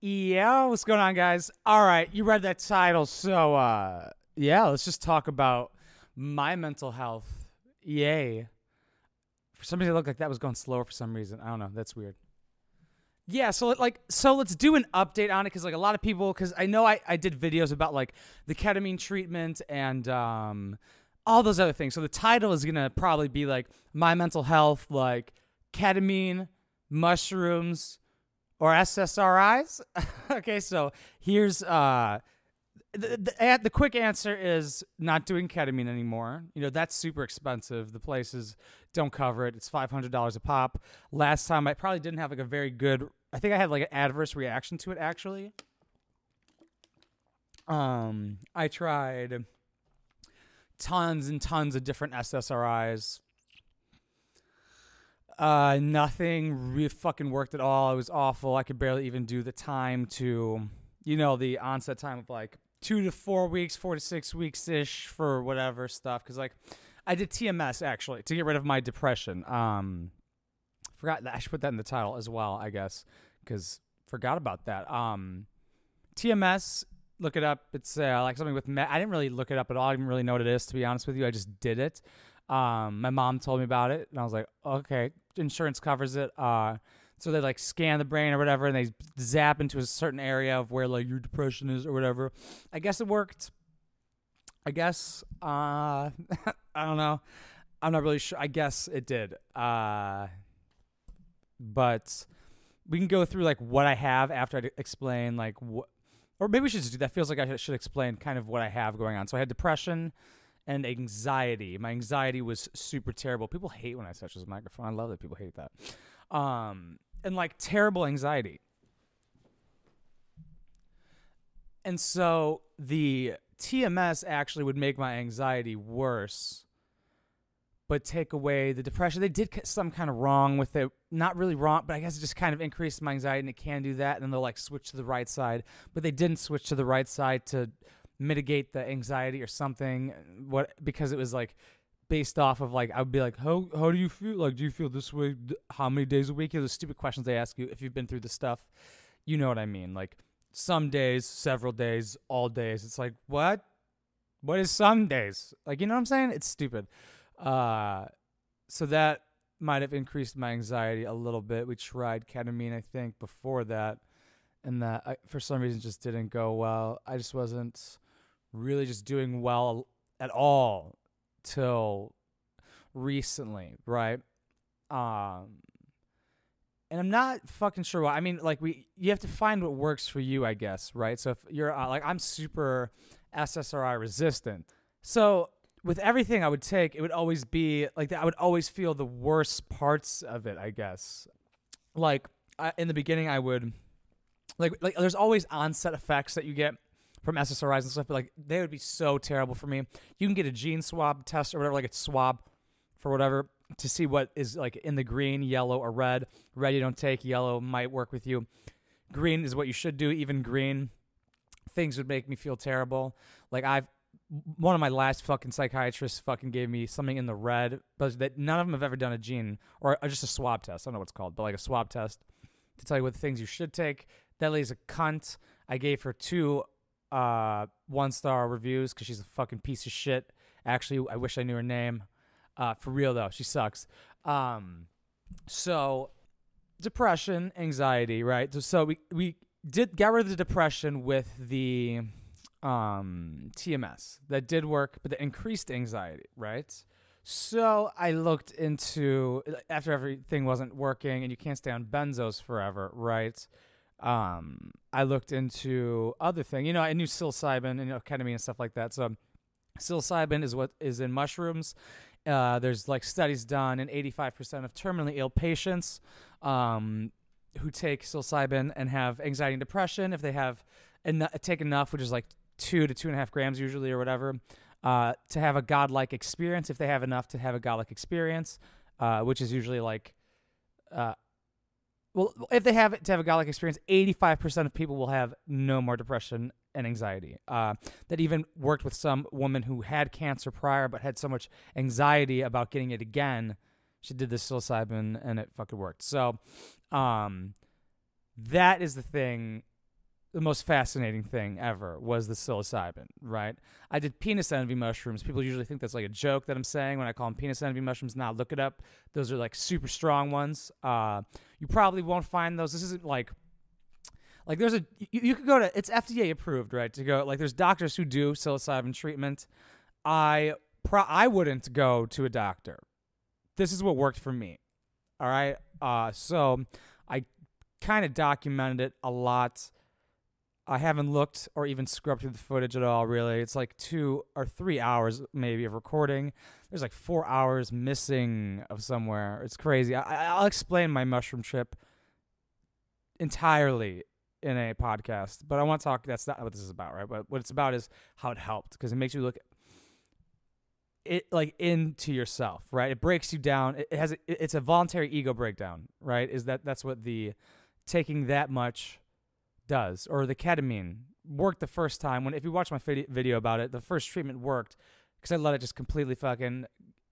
Yeah, what's going on, guys? All right, you read that title, so uh, yeah, let's just talk about my mental health. Yay! For some reason, it looked like that was going slower for some reason. I don't know. That's weird. Yeah, so like, so let's do an update on it because like a lot of people, because I know I I did videos about like the ketamine treatment and um all those other things. So the title is gonna probably be like my mental health, like ketamine, mushrooms or SSRIs. okay, so here's uh the, the, the quick answer is not doing ketamine anymore. You know, that's super expensive. The places don't cover it. It's $500 a pop. Last time I probably didn't have like a very good I think I had like an adverse reaction to it actually. Um I tried tons and tons of different SSRIs uh, nothing really fucking worked at all. It was awful. I could barely even do the time to, you know, the onset time of like two to four weeks, four to six weeks ish for whatever stuff. Cause like I did TMS actually to get rid of my depression. Um, forgot that I should put that in the title as well, I guess, because forgot about that. Um, TMS, look it up. It's uh, like something with me- I didn't really look it up at all. I didn't really know what it is to be honest with you. I just did it. Um, my mom told me about it, and I was like, okay, insurance covers it. Uh, so they like scan the brain or whatever, and they zap into a certain area of where like your depression is or whatever. I guess it worked. I guess uh, I don't know. I'm not really sure. I guess it did. Uh, but we can go through like what I have after I explain like what, or maybe we should do that. Feels like I should explain kind of what I have going on. So I had depression and anxiety. My anxiety was super terrible. People hate when I touch this microphone. I love that people hate that. Um, and like terrible anxiety. And so the TMS actually would make my anxiety worse, but take away the depression. They did some kind of wrong with it. Not really wrong, but I guess it just kind of increased my anxiety and it can do that. And then they'll like switch to the right side. But they didn't switch to the right side to mitigate the anxiety or something what because it was like based off of like I would be like how how do you feel? Like do you feel this way how many days a week? You the stupid questions they ask you if you've been through the stuff. You know what I mean? Like some days several days all days. It's like what? What is some days? Like you know what I'm saying? It's stupid. Uh so that might have increased my anxiety a little bit. We tried ketamine I think before that and that I, for some reason just didn't go well. I just wasn't really just doing well at all till recently, right? Um and I'm not fucking sure why. I mean, like we you have to find what works for you, I guess, right? So if you're uh, like I'm super SSRI resistant. So with everything I would take, it would always be like I would always feel the worst parts of it, I guess. Like I, in the beginning I would like like there's always onset effects that you get from SSRIs and stuff, but like they would be so terrible for me. You can get a gene swab test or whatever, like a swab for whatever to see what is like in the green, yellow, or red. Red you don't take, yellow might work with you. Green is what you should do, even green. Things would make me feel terrible. Like I've one of my last fucking psychiatrists fucking gave me something in the red, but that none of them have ever done a gene or just a swab test. I don't know what it's called, but like a swab test to tell you what things you should take. That lady's a cunt. I gave her two uh, one star reviews because she's a fucking piece of shit. Actually, I wish I knew her name. Uh, for real though, she sucks. Um, so depression, anxiety, right? So, so we we did get rid of the depression with the um, TMS. That did work, but the increased anxiety, right? So I looked into after everything wasn't working, and you can't stay on benzos forever, right? Um, I looked into other thing. You know, I knew psilocybin and ketamine and stuff like that. So psilocybin is what is in mushrooms. Uh, there's like studies done in 85% of terminally ill patients um, who take psilocybin and have anxiety and depression. If they have en- take enough, which is like two to two and a half grams usually or whatever, uh, to have a godlike experience. If they have enough to have a godlike experience, uh, which is usually like uh, well, if they have it to have a godlike experience, 85% of people will have no more depression and anxiety. Uh, that even worked with some woman who had cancer prior but had so much anxiety about getting it again. She did this psilocybin and it fucking worked. So, um, that is the thing the most fascinating thing ever was the psilocybin, right? I did penis envy mushrooms. People usually think that's like a joke that I'm saying when I call them penis envy mushrooms. Now look it up. Those are like super strong ones. Uh, you probably won't find those. This isn't like like there's a you, you could go to it's FDA approved, right? To go like there's doctors who do psilocybin treatment. I pro I wouldn't go to a doctor. This is what worked for me. All right. Uh, so I kind of documented it a lot. I haven't looked or even scrubbed through the footage at all, really. It's like two or three hours, maybe, of recording. There's like four hours missing of somewhere. It's crazy. I, I'll explain my mushroom trip entirely in a podcast, but I want to talk. That's not what this is about, right? But what it's about is how it helped because it makes you look it like into yourself, right? It breaks you down. It, it has a, it's a voluntary ego breakdown, right? Is that that's what the taking that much does, or the ketamine worked the first time when if you watch my video about it, the first treatment worked because I let it just completely fucking,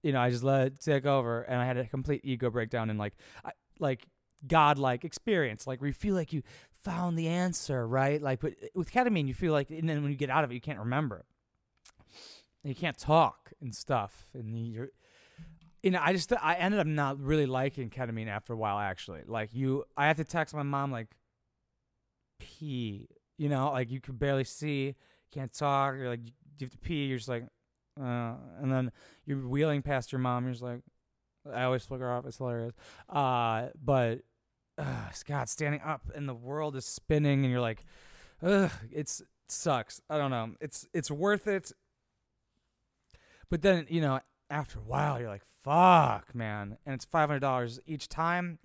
you know, I just let it take over, and I had a complete ego breakdown and like, I, like godlike experience, like where you feel like you found the answer, right? Like but uh, with ketamine, you feel like, and then when you get out of it, you can't remember, and you can't talk and stuff, and you're. You know, I just I ended up not really liking ketamine after a while. Actually, like you, I have to text my mom like, pee. You know, like you can barely see, can't talk. You're like, you have to pee. You're just like, uh, and then you're wheeling past your mom. You're just like, I always flick her off. It's hilarious. Uh, but uh, God, standing up and the world is spinning, and you're like, ugh, it's it sucks. I don't know. It's it's worth it. But then you know, after a while, you're like, fuck, man, and it's five hundred dollars each time.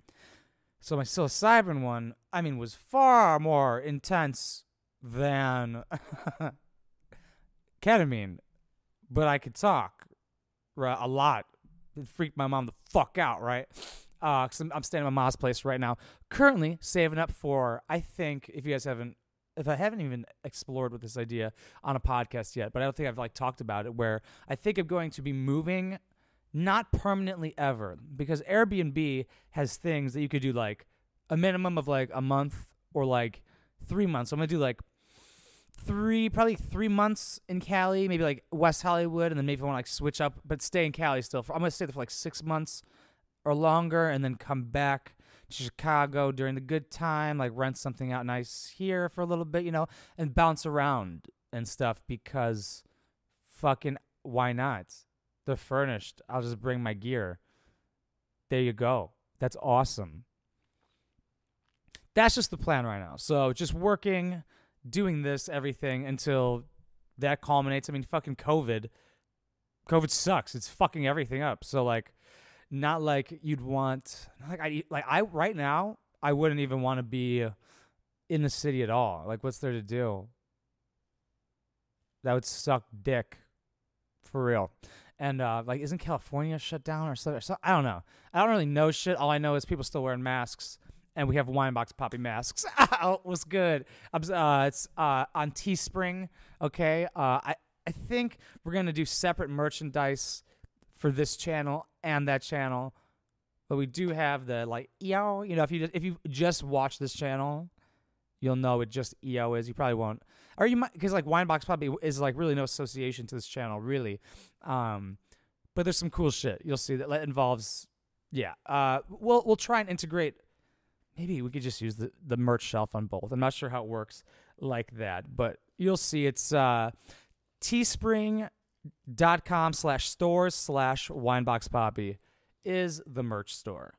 So my psilocybin one, I mean, was far more intense than ketamine, but I could talk right, a lot. It freaked my mom the fuck out, right? Uh, cause I'm, I'm staying at my mom's place right now. Currently saving up for, I think, if you guys haven't, if I haven't even explored with this idea on a podcast yet, but I don't think I've like talked about it, where I think I'm going to be moving not permanently ever because Airbnb has things that you could do like a minimum of like a month or like three months. So I'm gonna do like three, probably three months in Cali, maybe like West Hollywood, and then maybe I want to like switch up, but stay in Cali still. I'm gonna stay there for like six months or longer, and then come back to Chicago during the good time, like rent something out nice here for a little bit, you know, and bounce around and stuff because fucking why not? They're furnished. I'll just bring my gear. There you go. That's awesome. That's just the plan right now. So just working, doing this, everything until that culminates. I mean, fucking COVID. COVID sucks. It's fucking everything up. So like, not like you'd want. Like I like I right now I wouldn't even want to be in the city at all. Like, what's there to do? That would suck dick, for real. And uh, like, isn't California shut down or something? So, I don't know. I don't really know shit. All I know is people still wearing masks, and we have wine box Poppy masks. oh, was good. Uh, it's uh, on Teespring. Okay. Uh, I I think we're gonna do separate merchandise for this channel and that channel, but we do have the like EO. You know, if you just, if you just watch this channel, you'll know it just EO is. You probably won't, or you might because like Winebox Poppy is like really no association to this channel really. Um, but there's some cool shit you'll see that involves. Yeah. Uh, we'll we'll try and integrate. Maybe we could just use the the merch shelf on both. I'm not sure how it works like that, but you'll see it's uh, teespring.com slash stores slash winebox poppy is the merch store.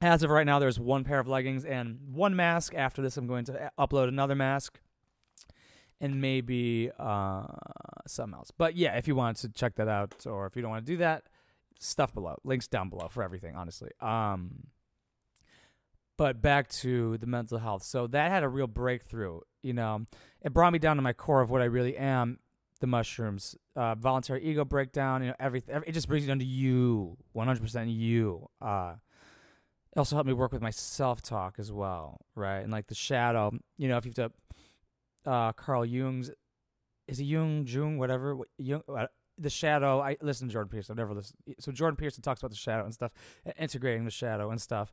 As of right now, there's one pair of leggings and one mask. After this, I'm going to upload another mask and maybe uh, something else. But yeah, if you want to check that out, or if you don't want to do that, stuff below, links down below for everything. Honestly, um, but back to the mental health. So that had a real breakthrough. You know, it brought me down to my core of what I really am. The mushrooms, uh, voluntary ego breakdown. You know, everything. It just brings you down to you, 100% you. Uh, it also helped me work with my self talk as well, right? And like the shadow. You know, if you have to uh, Carl Jung's is it Jung Jung whatever Jung, uh, the shadow. I listen to Jordan Peterson. I've never listened. So Jordan Peterson talks about the shadow and stuff, integrating the shadow and stuff.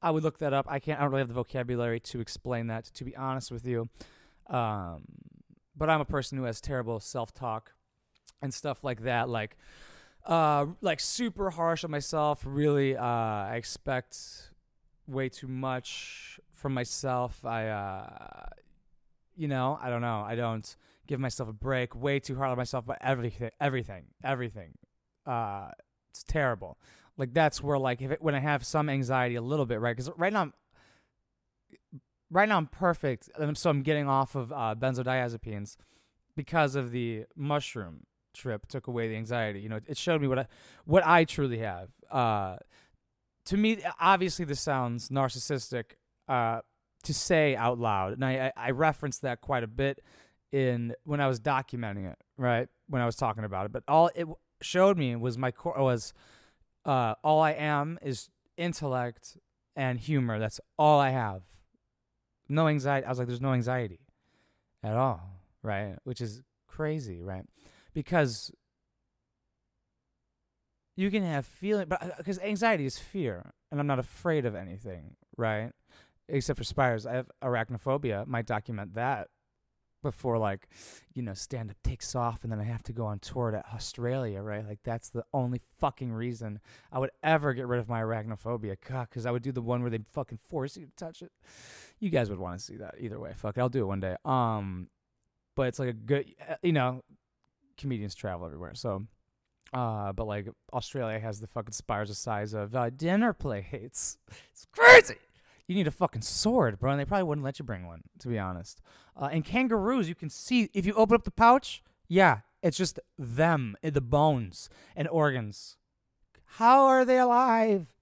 I would look that up. I can't. I don't really have the vocabulary to explain that. To be honest with you, um, but I'm a person who has terrible self-talk and stuff like that. Like, uh, like super harsh on myself. Really, uh, I expect way too much from myself. I, uh, you know, I don't know. I don't give myself a break. Way too hard on myself about everything, everything, everything. Uh, it's terrible. Like that's where like if it, when I have some anxiety a little bit, right? Because right now I'm right now I'm perfect, and so I'm getting off of uh, benzodiazepines because of the mushroom trip took away the anxiety. You know, it showed me what I what I truly have. Uh, to me, obviously, this sounds narcissistic uh, to say out loud, and I, I referenced that quite a bit in when I was documenting it, right? When I was talking about it, but all it showed me was my core was uh, all I am is intellect and humor. That's all I have. No anxiety. I was like, there's no anxiety at all, right? Which is crazy, right? Because you can have feeling, but because uh, anxiety is fear, and I'm not afraid of anything, right? Except for spiders. I have arachnophobia. Might document that before like you know stand up takes off and then I have to go on tour to Australia, right? Like that's the only fucking reason I would ever get rid of my arachnophobia. God, because I would do the one where they fucking force you to touch it. You guys would want to see that either way. Fuck, it, I'll do it one day. Um, but it's like a good, uh, you know, comedians travel everywhere, so. Uh, but like Australia has the fucking spires the size of uh, dinner plates. It's crazy you need a fucking sword, bro. And they probably wouldn't let you bring one, to be honest. Uh, and kangaroos, you can see if you open up the pouch, yeah, it's just them, eh, the bones and organs. How are they alive?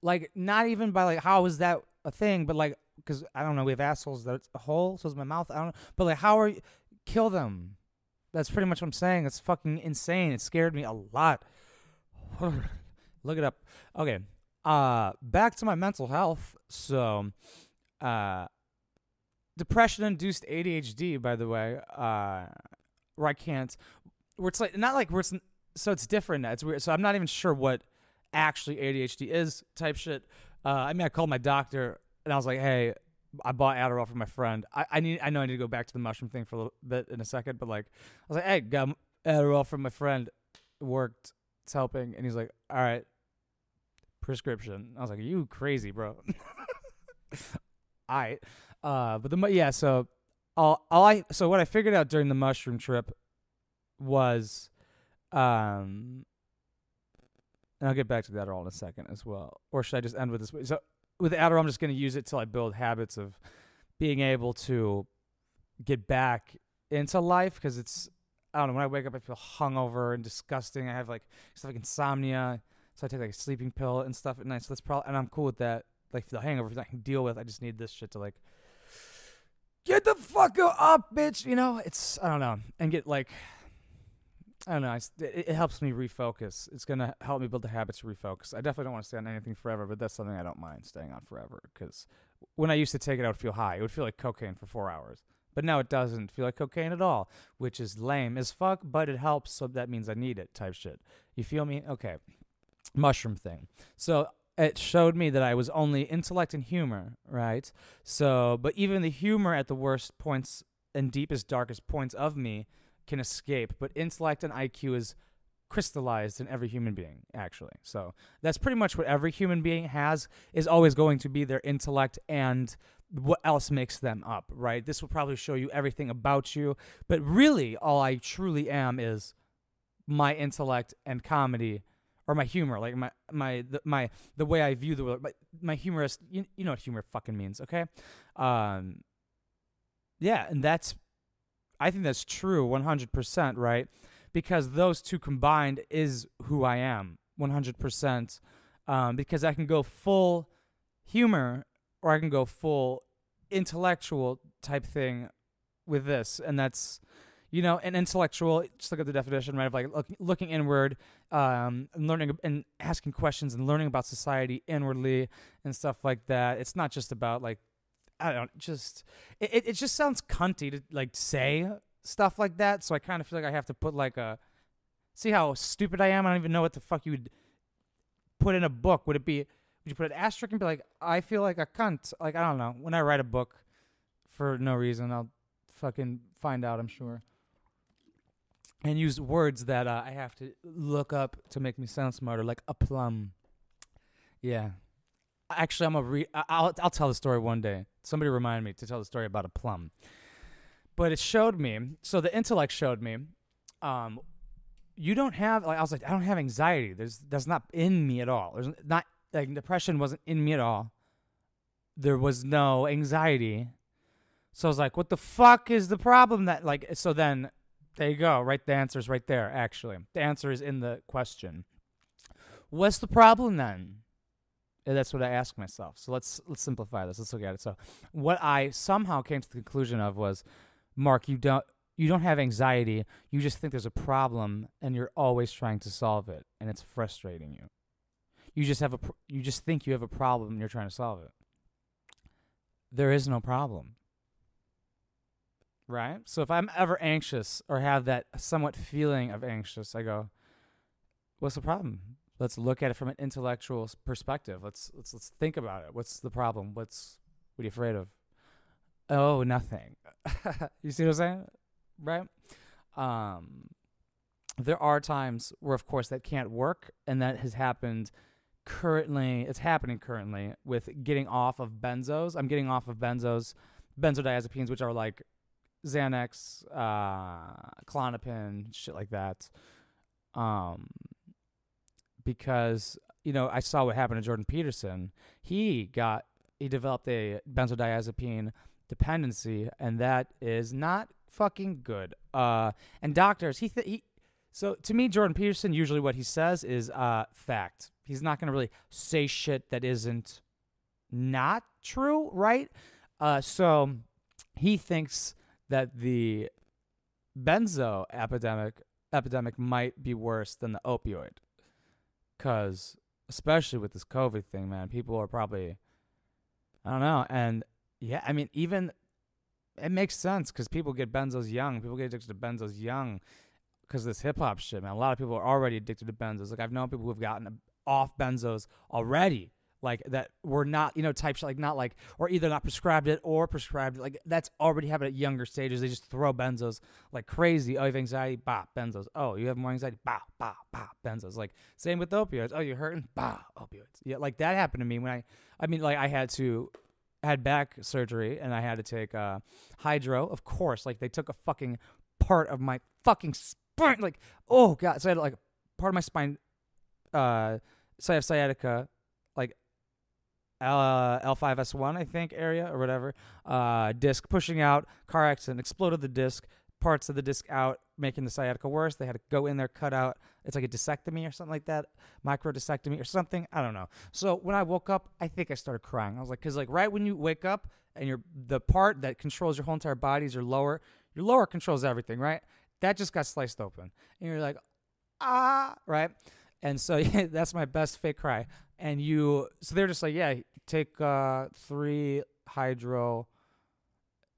Like, not even by like, how is that a thing? But like, because I don't know, we have assholes that's a hole, so is my mouth. I don't know. But like, how are you? Kill them. That's pretty much what I'm saying. It's fucking insane. It scared me a lot. Look it up. Okay, uh, back to my mental health. So, uh, depression induced ADHD, by the way, uh, where I can't, where it's like, not like where it's, so it's different. It's weird. So I'm not even sure what actually ADHD is type shit. Uh, I mean, I called my doctor and I was like, hey, I bought Adderall for my friend. I, I need, I know I need to go back to the mushroom thing for a little bit in a second, but like, I was like, hey, got Adderall from my friend. It worked. It's helping. And he's like, all right, prescription. I was like, "You crazy, bro." all right. uh, but the yeah. So all all I so what I figured out during the mushroom trip was, um, and I'll get back to the Adderall in a second as well. Or should I just end with this? So with Adderall, I'm just going to use it till I build habits of being able to get back into life because it's I don't know when I wake up I feel hungover and disgusting. I have like stuff like insomnia so I take like a sleeping pill and stuff at night. So that's probably, and I'm cool with that. Like the hangovers I can deal with. I just need this shit to like get the fuck up, bitch. You know, it's I don't know, and get like I don't know. it, it helps me refocus. It's gonna help me build the habits to refocus. I definitely don't want to stay on anything forever, but that's something I don't mind staying on forever. Because when I used to take it, I would feel high. It would feel like cocaine for four hours. But now it doesn't feel like cocaine at all, which is lame as fuck, but it helps, so that means I need it type shit. You feel me? Okay mushroom thing. So it showed me that I was only intellect and humor, right? So, but even the humor at the worst points and deepest, darkest points of me can escape. But intellect and IQ is crystallized in every human being, actually. So that's pretty much what every human being has, is always going to be their intellect and what else makes them up, right? This will probably show you everything about you. But really, all I truly am is my intellect and comedy or my humor, like my my the, my the way I view the world, my, my humorous. You, you know what humor fucking means, okay? Um, yeah, and that's I think that's true, one hundred percent, right? Because those two combined is who I am, one hundred percent. Um, because I can go full humor or I can go full intellectual type thing with this, and that's you know, an intellectual. Just look at the definition, right? Of like look, looking inward, um, and learning and asking questions and learning about society inwardly and stuff like that. It's not just about like I don't just it. It just sounds cunty to like say stuff like that. So I kind of feel like I have to put like a see how stupid I am. I don't even know what the fuck you would put in a book. Would it be Would you put an asterisk and be like, I feel like a cunt? Like, I don't know. When I write a book for no reason, I'll fucking find out, I'm sure. And use words that uh, I have to look up to make me sound smarter, like a plum. Yeah. Actually, I'm a re- I'll I'll tell the story one day. Somebody remind me to tell the story about a plum. But it showed me. So the intellect showed me. Um, you don't have like I was like I don't have anxiety. There's that's not in me at all. There's not like depression wasn't in me at all. There was no anxiety. So I was like, what the fuck is the problem that like so then there you go, right the answer's right there actually. The answer is in the question. What's the problem then? And that's what I asked myself. So let's let's simplify this. Let's look at it. So what I somehow came to the conclusion of was Mark, you don't you don't have anxiety. You just think there's a problem and you're always trying to solve it and it's frustrating you. You just have a pr- you just think you have a problem and you're trying to solve it. There is no problem. Right? So if I'm ever anxious or have that somewhat feeling of anxious, I go, "What's the problem? Let's look at it from an intellectual perspective. Let's let's let's think about it. What's the problem? What's what are you afraid of? Oh, nothing. you see what I'm saying? Right? Um there are times where of course that can't work and that has happened currently it's happening currently with getting off of benzos. I'm getting off of benzos, benzodiazepines which are like Xanax, uh Klonopin, shit like that. Um because you know, I saw what happened to Jordan Peterson. He got he developed a benzodiazepine dependency, and that is not fucking good. Uh, and doctors, he th- he. So to me, Jordan Peterson usually what he says is uh fact. He's not gonna really say shit that isn't not true, right? Uh, so he thinks that the benzo epidemic epidemic might be worse than the opioid, because especially with this COVID thing, man, people are probably I don't know, and yeah, I mean, even it makes sense because people get benzos young. People get addicted to benzos young because this hip hop shit, man. A lot of people are already addicted to benzos. Like I've known people who've gotten off benzos already, like that were not, you know, type shit, like not like, or either not prescribed it or prescribed it. Like that's already happened at younger stages. They just throw benzos like crazy. Oh, you have anxiety? Bah, benzos. Oh, you have more anxiety? Bah, bah, bah, benzos. Like same with opioids. Oh, you're hurting? Bah, opioids. Yeah, like that happened to me when I, I mean, like I had to had back surgery and I had to take uh, hydro. Of course, like they took a fucking part of my fucking spine. Like, oh god, so I had like part of my spine. Uh, so I have sciatica, like L L five S one I think area or whatever. Uh, disc pushing out, car accident, exploded the disc. Parts of the disc out, making the sciatica worse. They had to go in there, cut out. It's like a discectomy or something like that, micro discectomy or something. I don't know. So when I woke up, I think I started crying. I was like, because like right when you wake up and you're the part that controls your whole entire body is your lower. Your lower controls everything, right? That just got sliced open, and you're like, ah, right? And so yeah, that's my best fake cry. And you, so they're just like, yeah, take uh, three hydro,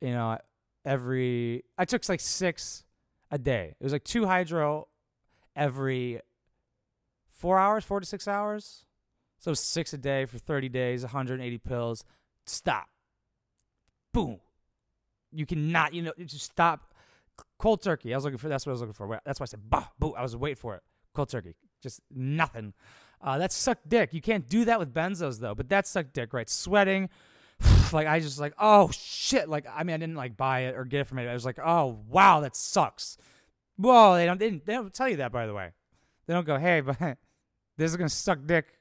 you know, every. I took like six a day. It was like two hydro every four hours, four to six hours. So six a day for 30 days, 180 pills. Stop. Boom. You cannot, you know, just stop. Cold turkey. I was looking for, that's what I was looking for. That's why I said, bah, boo. I was waiting for it. Cold turkey. Just nothing. Uh, that's sucked dick. You can't do that with benzos, though, but that sucked dick, right? Sweating. like, I just like, oh, shit. Like, I mean, I didn't like buy it or get it from it. I was like, oh, wow, that sucks. Well, they don't, they, didn't, they don't tell you that, by the way. They don't go, hey, but this is to suck dick.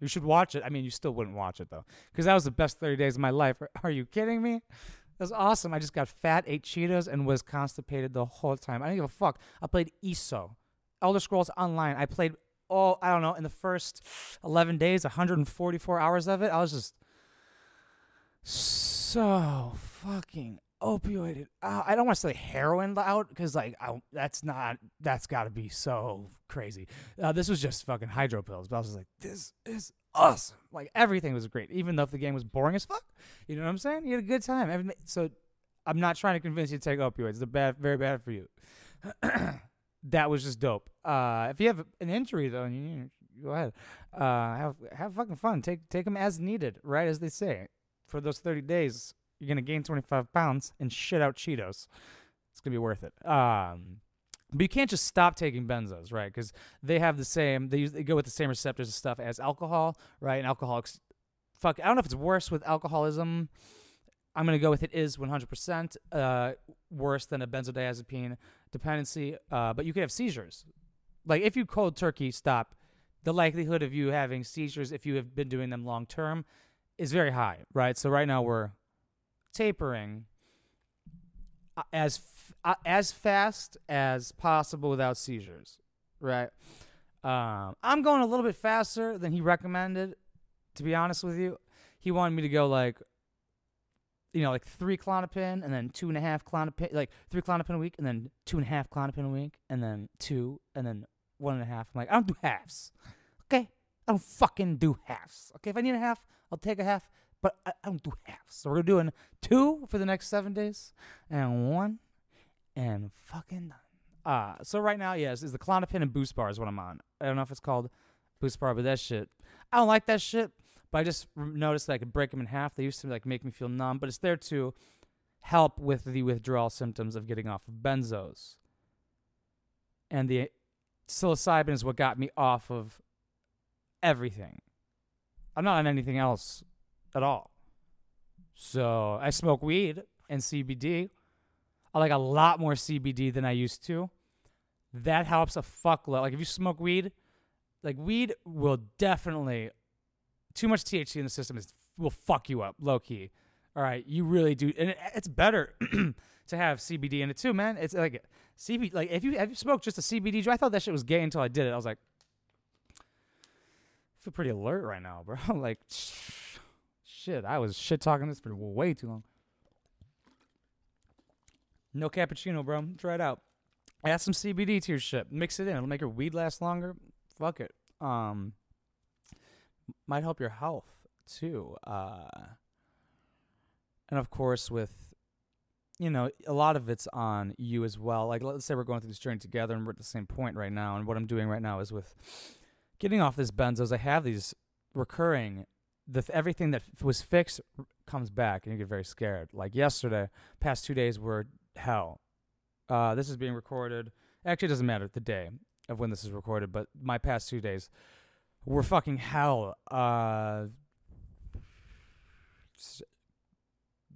You should watch it. I mean, you still wouldn't watch it, though, because that was the best 30 days of my life. Are you kidding me? That was awesome. I just got fat, ate Cheetos, and was constipated the whole time. I didn't give a fuck. I played ESO, Elder Scrolls Online. I played all, I don't know, in the first 11 days, 144 hours of it. I was just so fucking opioided. Uh, I don't want to say heroin out because like I, that's not that's got to be so crazy. Uh, this was just fucking hydro pills, but I was like, this is awesome. Like everything was great, even though if the game was boring as fuck. You know what I'm saying? You had a good time. So I'm not trying to convince you to take opioids. They're bad, very bad for you. that was just dope. Uh, if you have an injury though, and you go ahead. Uh, have have fucking fun. Take take them as needed, right as they say. For those 30 days, you're gonna gain 25 pounds and shit out Cheetos. It's gonna be worth it. Um, but you can't just stop taking benzos, right? Because they have the same. They use they go with the same receptors and stuff as alcohol, right? And alcoholics, fuck. I don't know if it's worse with alcoholism. I'm gonna go with it is 100% uh, worse than a benzodiazepine dependency. Uh, but you could have seizures. Like if you cold turkey stop, the likelihood of you having seizures if you have been doing them long term is very high, right? So right now we're tapering uh, as f- uh, as fast as possible without seizures, right? Um, I'm going a little bit faster than he recommended. To be honest with you, he wanted me to go like, you know, like three Klonopin and then two and a half Klonopin, like three Klonopin a week and then two and a half Klonopin a week and then two and then one and a half. I'm like, I don't do halves. Okay, I don't fucking do halves. Okay, if I need a half, I'll take a half but I, I don't do halves. So we're doing two for the next seven days, and one, and fucking done. Uh, so right now, yes, is the Klonopin and Buspar is what I'm on. I don't know if it's called Buspar, but that shit, I don't like that shit. But I just noticed that I could break them in half. They used to like make me feel numb, but it's there to help with the withdrawal symptoms of getting off of benzos. And the psilocybin is what got me off of everything. I'm not on anything else at all. So I smoke weed and CBD. I like a lot more CBD than I used to. That helps a fuckload. Like if you smoke weed, like weed will definitely too much THC in the system is will fuck you up low key. All right, you really do, and it, it's better to have CBD in it too, man. It's like CBD. Like if you have you smoked just a CBD, I thought that shit was gay until I did it. I was like, I feel pretty alert right now, bro. like shit, I was shit talking this for way too long. No cappuccino, bro. Try it out. Add some CBD to your shit. Mix it in. It'll make your weed last longer. Fuck it. Um, might help your health too. Uh, and of course, with you know, a lot of it's on you as well. Like, let's say we're going through this journey together, and we're at the same point right now. And what I'm doing right now is with getting off this benzos. I have these recurring the everything that f- was fixed comes back, and you get very scared. Like yesterday, past two days were hell. Uh, this is being recorded. Actually, it doesn't matter the day of when this is recorded, but my past two days were fucking hell. Uh,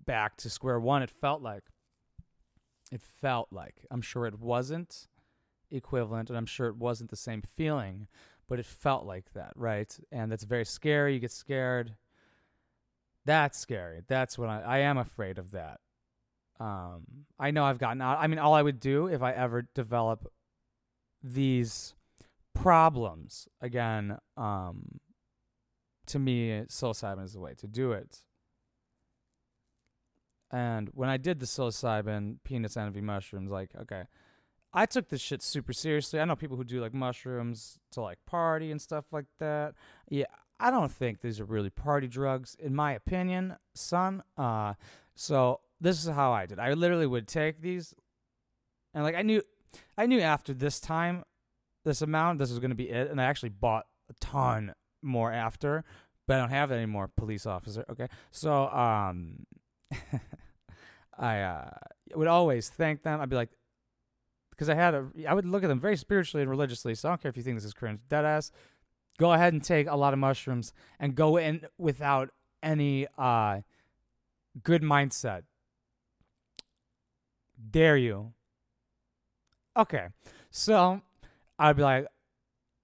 back to square one. It felt like. It felt like. I'm sure it wasn't equivalent, and I'm sure it wasn't the same feeling but it felt like that, right? And that's very scary. You get scared. That's scary. That's what I, I am afraid of that. Um, I know I've gotten out. I mean, all I would do if I ever develop these problems again, um, to me, psilocybin is the way to do it. And when I did the psilocybin penis envy mushrooms, like, okay, I took this shit super seriously. I know people who do like mushrooms to like party and stuff like that. Yeah, I don't think these are really party drugs, in my opinion, son. Uh, so this is how I did. I literally would take these, and like I knew, I knew after this time, this amount, this is gonna be it, and I actually bought a ton more after, but I don't have it anymore. Police officer. Okay, so um, I uh would always thank them. I'd be like, because I had a, I would look at them very spiritually and religiously. So I don't care if you think this is cringe. Dead ass. Go ahead and take a lot of mushrooms and go in without any uh, good mindset. Dare you? Okay, so I'd be like,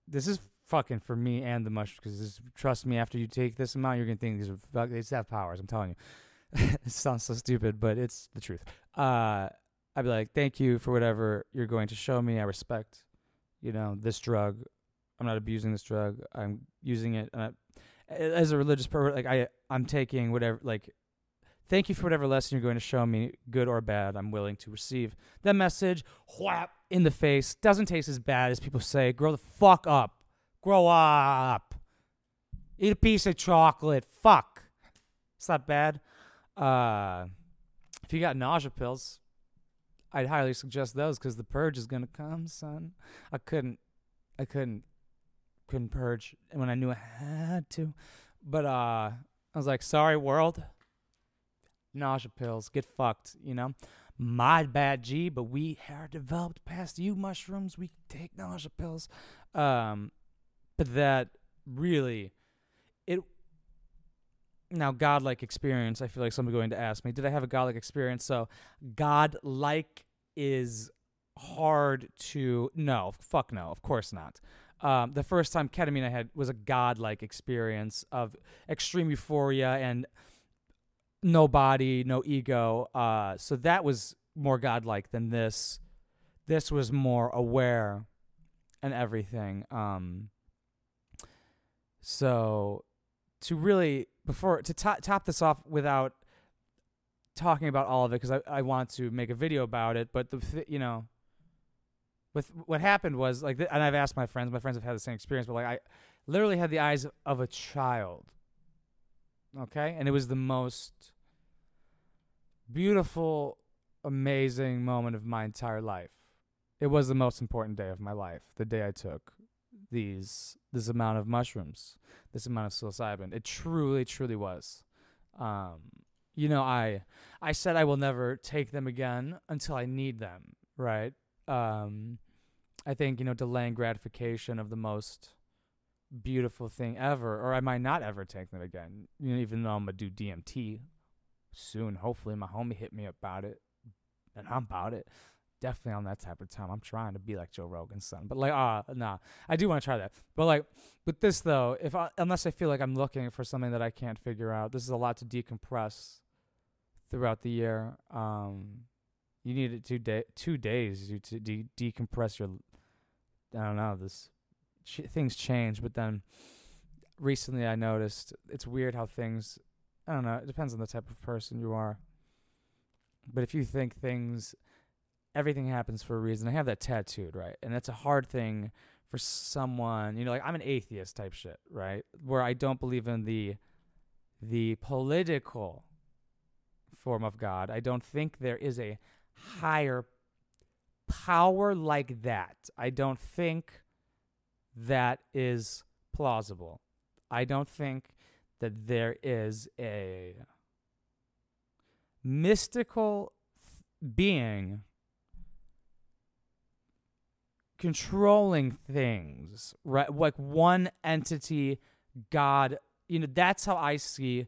this is fucking for me and the mushrooms because trust me, after you take this amount, you're gonna think these are these have powers. I'm telling you. it sounds so stupid, but it's the truth. Uh, I'd be like, thank you for whatever you're going to show me. I respect, you know, this drug. I'm not abusing this drug. I'm using it I, as a religious person. Like I, I'm taking whatever. Like, thank you for whatever lesson you're going to show me, good or bad. I'm willing to receive that message. Whap in the face. Doesn't taste as bad as people say. Grow the fuck up. Grow up. Eat a piece of chocolate. Fuck. It's not bad. Uh, if you got nausea pills, I'd highly suggest those because the purge is gonna come, son. I couldn't, I couldn't couldn't purge when I knew I had to. But uh, I was like, sorry, world. Nausea pills, get fucked, you know? My bad, G, but we are developed past you mushrooms. We take nausea pills. Um, but that really, it. Now, godlike experience. I feel like someone's going to ask me, did I have a godlike experience? So, godlike is hard to. No, fuck no, of course not. Um, the first time ketamine I had was a godlike experience of extreme euphoria and no body, no ego. Uh, so that was more godlike than this. This was more aware and everything. Um, so to really before to top, top this off without talking about all of it because I, I want to make a video about it, but the you know with what happened was like, and I've asked my friends. My friends have had the same experience, but like I literally had the eyes of a child. Okay, and it was the most beautiful, amazing moment of my entire life. It was the most important day of my life. The day I took these this amount of mushrooms, this amount of psilocybin. It truly, truly was. Um, you know, I I said I will never take them again until I need them, right? Um, I think, you know, delaying gratification of the most beautiful thing ever, or I might not ever take them again. You know, even though I'm gonna do DMT soon. Hopefully, my homie hit me about it, and I'm about it. Definitely on that type of time. I'm trying to be like Joe Rogan's son, but like, ah, uh, nah, I do want to try that. But like with this though, if I unless I feel like I'm looking for something that I can't figure out, this is a lot to decompress throughout the year. Um, you need two day two days to de- decompress your I don't know this ch- things change, but then recently I noticed it's weird how things I don't know, it depends on the type of person you are. But if you think things everything happens for a reason, I have that tattooed, right? And that's a hard thing for someone, you know, like I'm an atheist type shit, right? Where I don't believe in the the political form of God. I don't think there is a higher power like that. I don't think that is plausible. I don't think that there is a mystical being controlling things, right? Like one entity, God. You know, that's how I see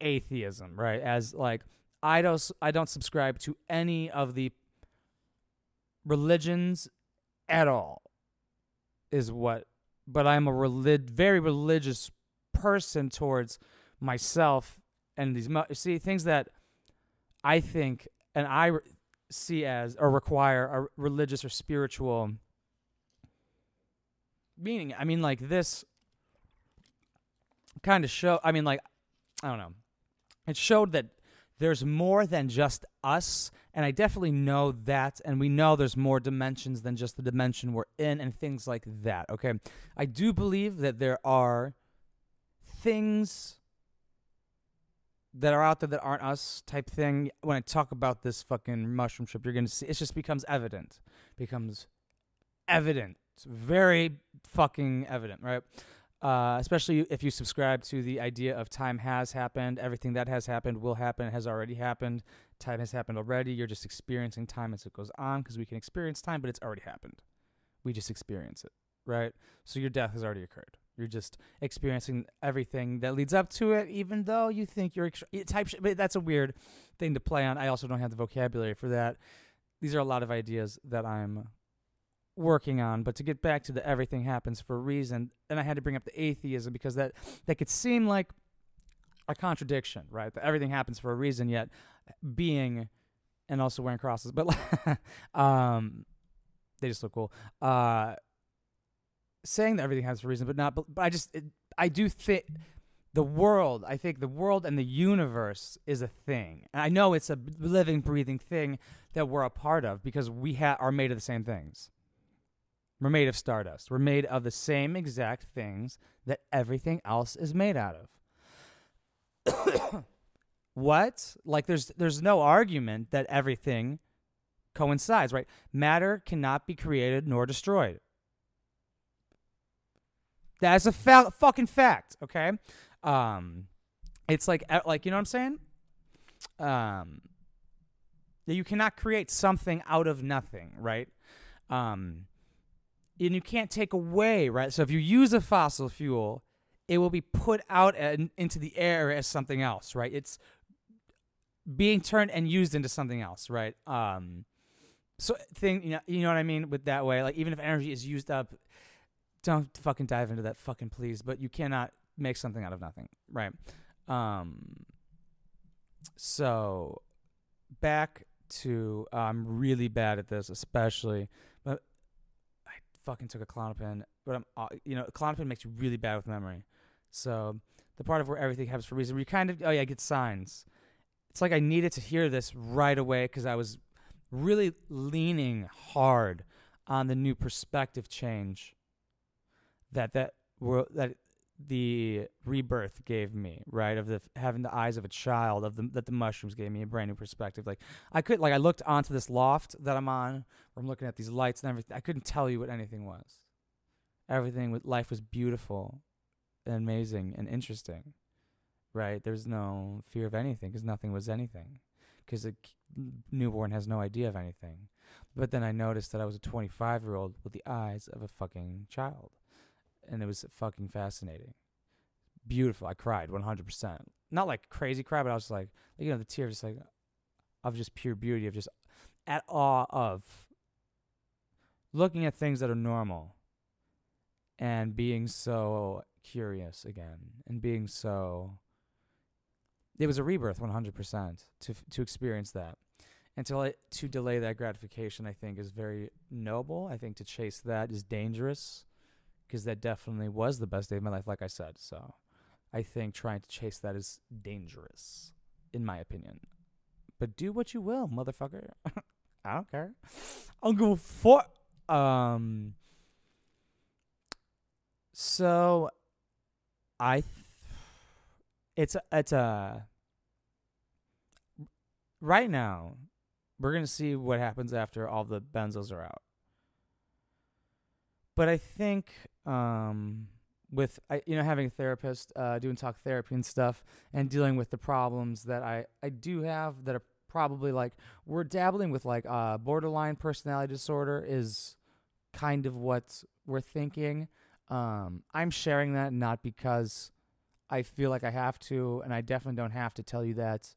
atheism, right? As like I don't I don't subscribe to any of the religions at all is what but I'm a relig- very religious person towards myself and these see things that I think and I re- see as or require a religious or spiritual meaning. I mean like this kind of show I mean like I don't know. It showed that there's more than just us and i definitely know that and we know there's more dimensions than just the dimension we're in and things like that okay i do believe that there are things that are out there that aren't us type thing when i talk about this fucking mushroom trip you're gonna see it just becomes evident becomes evident it's very fucking evident right uh, especially if you subscribe to the idea of time has happened, everything that has happened will happen, has already happened, time has happened already. You're just experiencing time as it goes on because we can experience time, but it's already happened. We just experience it, right? So your death has already occurred. You're just experiencing everything that leads up to it, even though you think you're extra- type. Sh- but that's a weird thing to play on. I also don't have the vocabulary for that. These are a lot of ideas that I'm working on. But to get back to the everything happens for a reason, and I had to bring up the atheism because that that could seem like a contradiction, right? That everything happens for a reason, yet being and also wearing crosses, but um, they just look cool. Uh, saying that everything has a reason, but not. But, but I just it, I do think the world. I think the world and the universe is a thing, and I know it's a living, breathing thing that we're a part of because we ha- are made of the same things. We're made of stardust. We're made of the same exact things that everything else is made out of. what? Like there's there's no argument that everything coincides, right? Matter cannot be created nor destroyed. That's a fa- fucking fact. Okay. Um, it's like like you know what I'm saying. Um, you cannot create something out of nothing, right? Um, and you can't take away, right? So if you use a fossil fuel, it will be put out into the air as something else, right? It's being turned and used into something else, right? Um, so thing, you know, you know what I mean with that way. Like even if energy is used up, don't fucking dive into that fucking please. But you cannot make something out of nothing, right? Um, so back to I'm really bad at this, especially, but I fucking took a Klonopin. but I'm uh, you know Klonopin makes you really bad with memory. So the part of where everything happens for a reason, where you kind of oh yeah, get signs. It's like I needed to hear this right away because I was really leaning hard on the new perspective change that that that the rebirth gave me, right? Of the having the eyes of a child, of the that the mushrooms gave me a brand new perspective. Like I could, like I looked onto this loft that I'm on, where I'm looking at these lights and everything. I couldn't tell you what anything was. Everything with life was beautiful, and amazing, and interesting, right? There's no fear of anything because nothing was anything, because a newborn has no idea of anything. But then I noticed that I was a 25 year old with the eyes of a fucking child and it was fucking fascinating. Beautiful. I cried 100%. Not like crazy cry, but I was like, you know, the tears just like of just pure beauty, of just at awe of looking at things that are normal and being so curious again and being so it was a rebirth 100% to to experience that and to to delay that gratification i think is very noble i think to chase that is dangerous because that definitely was the best day of my life, like I said. So I think trying to chase that is dangerous, in my opinion. But do what you will, motherfucker. I don't care. I'll go for. Um. So, I. Th- it's a, it's a. Right now, we're gonna see what happens after all the benzos are out. But I think um, with I, you know having a therapist, uh, doing talk therapy and stuff, and dealing with the problems that I I do have that are probably like we're dabbling with like uh, borderline personality disorder is kind of what we're thinking. Um, I'm sharing that not because I feel like I have to, and I definitely don't have to tell you that.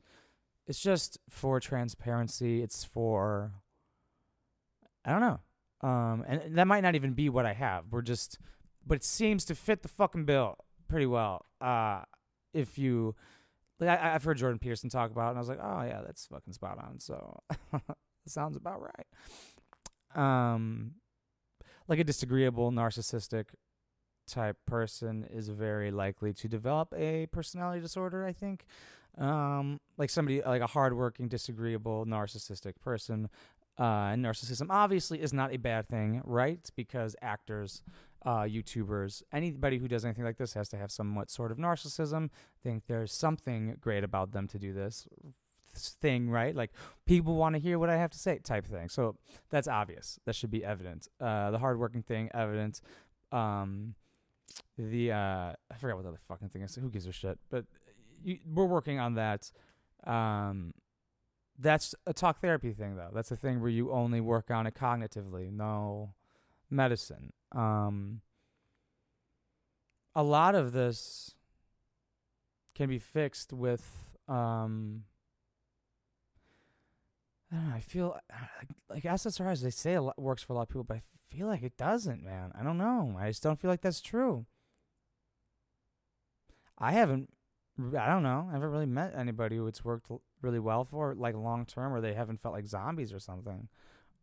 It's just for transparency. It's for I don't know. Um, and that might not even be what I have. We're just but it seems to fit the fucking bill pretty well. Uh, if you, like, I, have heard Jordan Peterson talk about, it, and I was like, oh yeah, that's fucking spot on. So sounds about right. Um, like a disagreeable, narcissistic type person is very likely to develop a personality disorder. I think, um, like somebody like a hardworking, disagreeable, narcissistic person. Uh, narcissism obviously is not a bad thing, right? Because actors uh, YouTubers, anybody who does anything like this has to have somewhat sort of narcissism. Think there's something great about them to do this thing, right? Like people want to hear what I have to say, type thing. So that's obvious. That should be evident. Uh, the hardworking thing, evident. Um, the uh, I forgot what the other fucking thing is. Who gives a shit? But you, we're working on that. Um, that's a talk therapy thing, though. That's a thing where you only work on it cognitively. No medicine. Um, a lot of this can be fixed with um, I don't know. I feel like, like SSRIs. They say it works for a lot of people, but I feel like it doesn't, man. I don't know. I just don't feel like that's true. I haven't. I don't know. I haven't really met anybody who it's worked really well for, like long term, or they haven't felt like zombies or something.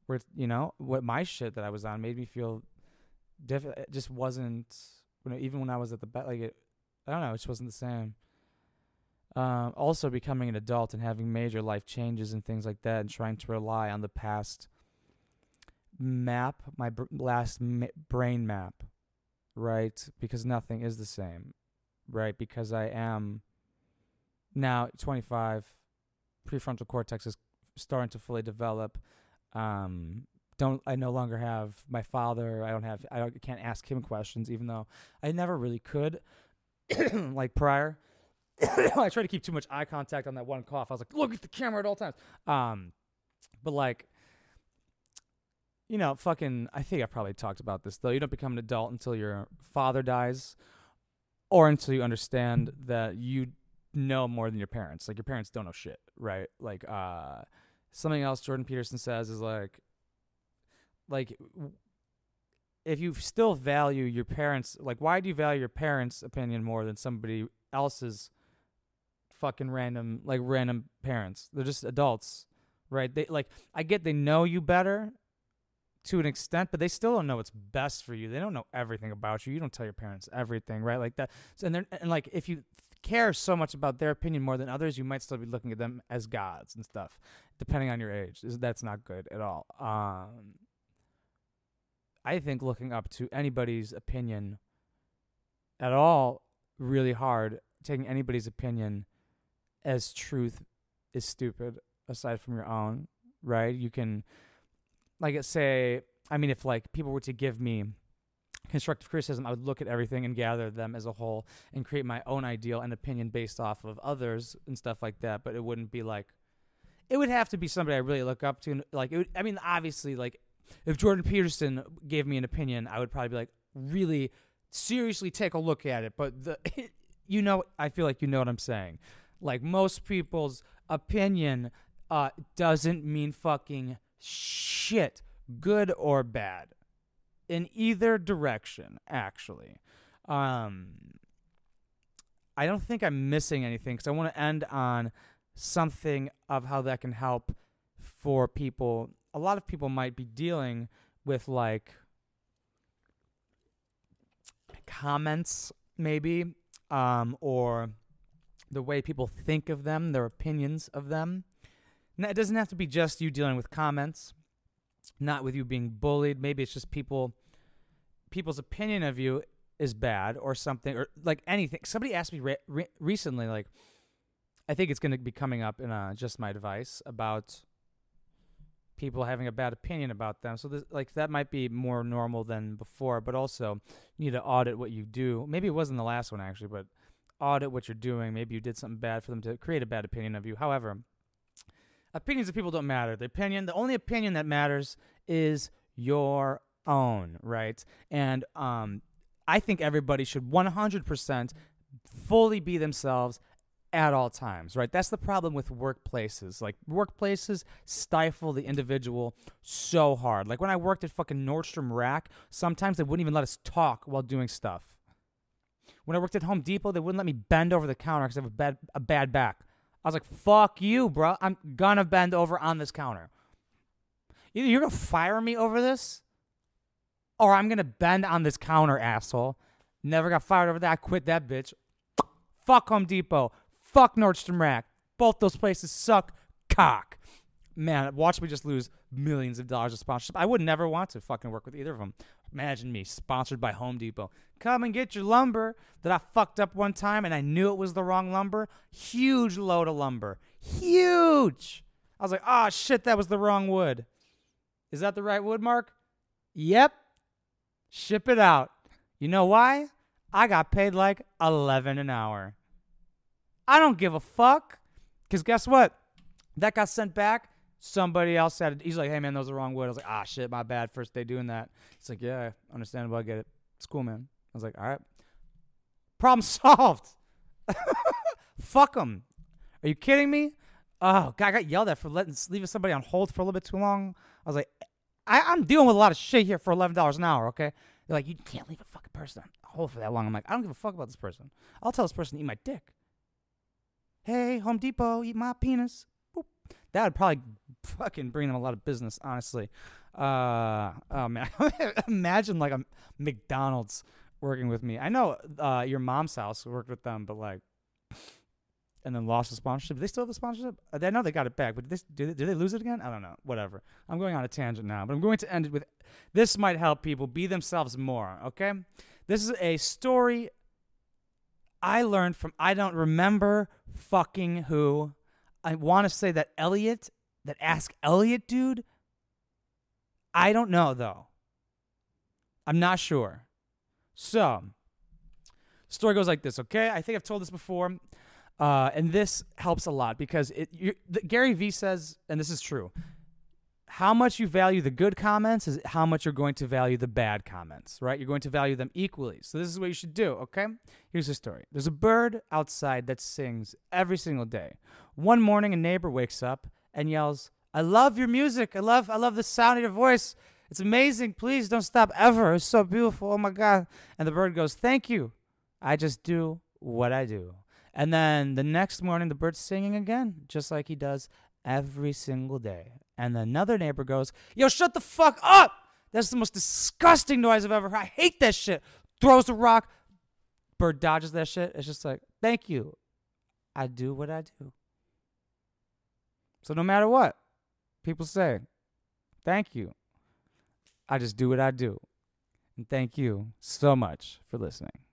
Where you know what my shit that I was on made me feel different. It just wasn't. You know, even when I was at the best, like it, I don't know. It just wasn't the same. Um, also, becoming an adult and having major life changes and things like that, and trying to rely on the past map, my br- last ma- brain map, right? Because nothing is the same, right? Because I am now 25, prefrontal cortex is starting to fully develop. Um, don't I no longer have my father. I don't have I don't, can't ask him questions, even though I never really could, like prior. I try to keep too much eye contact on that one cough. I was like, look at the camera at all times. Um, but like, you know, fucking. I think I probably talked about this though. You don't become an adult until your father dies, or until you understand that you know more than your parents. Like your parents don't know shit, right? Like, uh, something else Jordan Peterson says is like, like if you still value your parents like why do you value your parents opinion more than somebody else's fucking random like random parents? They're just adults right? They like i get they know you better to an extent but they still don't know what's best for you. They don't know everything about you. You don't tell your parents everything right? Like that so, and then and like if you care so much about their opinion more than others you might still be looking at them as gods and stuff depending on your age that's not good at all um I think looking up to anybody's opinion at all really hard. Taking anybody's opinion as truth is stupid aside from your own, right? You can like say I mean if like people were to give me constructive criticism, I would look at everything and gather them as a whole and create my own ideal and opinion based off of others and stuff like that, but it wouldn't be like it would have to be somebody I really look up to. Like, it would, I mean, obviously, like if Jordan Peterson gave me an opinion, I would probably be like, really seriously take a look at it. But the, you know, I feel like you know what I'm saying. Like most people's opinion uh, doesn't mean fucking shit, good or bad, in either direction. Actually, um, I don't think I'm missing anything because I want to end on something of how that can help for people. A lot of people might be dealing with like comments maybe um, or the way people think of them their opinions of them. Now, it doesn't have to be just you dealing with comments not with you being bullied maybe it's just people people's opinion of you is bad or something or like anything somebody asked me re- re- recently like i think it's going to be coming up in uh, just my advice about people having a bad opinion about them. So this, like that might be more normal than before, but also you need to audit what you do. Maybe it wasn't the last one actually, but audit what you're doing. Maybe you did something bad for them to create a bad opinion of you. However, opinions of people don't matter. The opinion, the only opinion that matters is your own, right? And um I think everybody should 100% fully be themselves at all times, right? That's the problem with workplaces. Like workplaces stifle the individual so hard. Like when I worked at fucking Nordstrom Rack, sometimes they wouldn't even let us talk while doing stuff. When I worked at Home Depot, they wouldn't let me bend over the counter because I have a bad a bad back. I was like, "Fuck you, bro! I'm gonna bend over on this counter. Either you're gonna fire me over this, or I'm gonna bend on this counter, asshole." Never got fired over that. I quit that bitch. Fuck Home Depot. Fuck Nordstrom Rack. Both those places suck cock. Man, watch me just lose millions of dollars of sponsorship. I would never want to fucking work with either of them. Imagine me sponsored by Home Depot. Come and get your lumber that I fucked up one time and I knew it was the wrong lumber. Huge load of lumber. Huge. I was like, oh shit, that was the wrong wood. Is that the right wood, Mark? Yep. Ship it out. You know why? I got paid like 11 an hour. I don't give a fuck. Because guess what? That got sent back. Somebody else said, he's like, hey, man, that was the wrong wood. I was like, ah, shit, my bad. First day doing that. He's like, yeah, understandable. I get it. It's cool, man. I was like, all right. Problem solved. Fuck them. Are you kidding me? Oh, God, I got yelled at for letting leaving somebody on hold for a little bit too long. I was like, I, I'm dealing with a lot of shit here for $11 an hour, okay? They're like, you can't leave a fucking person on hold for that long. I'm like, I don't give a fuck about this person. I'll tell this person to eat my dick hey, Home Depot, eat my penis. That would probably fucking bring them a lot of business, honestly. Uh, oh man, imagine like a McDonald's working with me. I know uh, your mom's house worked with them, but like, and then lost the sponsorship. Do they still have the sponsorship? Uh, I know they got it back, but did they, did they, did they lose it again? I don't know. Whatever. I'm going on a tangent now, but I'm going to end it with this might help people be themselves more. Okay, this is a story I learned from I don't remember fucking who. I want to say that Elliot, that Ask Elliot dude. I don't know though. I'm not sure. So, story goes like this, okay? I think I've told this before. Uh, and this helps a lot because it, you, the, Gary Vee says, and this is true, how much you value the good comments is how much you're going to value the bad comments, right? You're going to value them equally. So this is what you should do, okay? Here's the story. There's a bird outside that sings every single day. One morning a neighbor wakes up and yells, "I love your music. I love I love the sound of your voice. It's amazing. Please don't stop ever. It's so beautiful. Oh my god." And the bird goes, "Thank you. I just do what I do." And then the next morning the bird's singing again, just like he does every single day. And another neighbor goes, Yo, shut the fuck up! That's the most disgusting noise I've ever heard. I hate that shit. Throws a rock. Bird dodges that shit. It's just like, thank you. I do what I do. So no matter what people say, thank you. I just do what I do. And thank you so much for listening.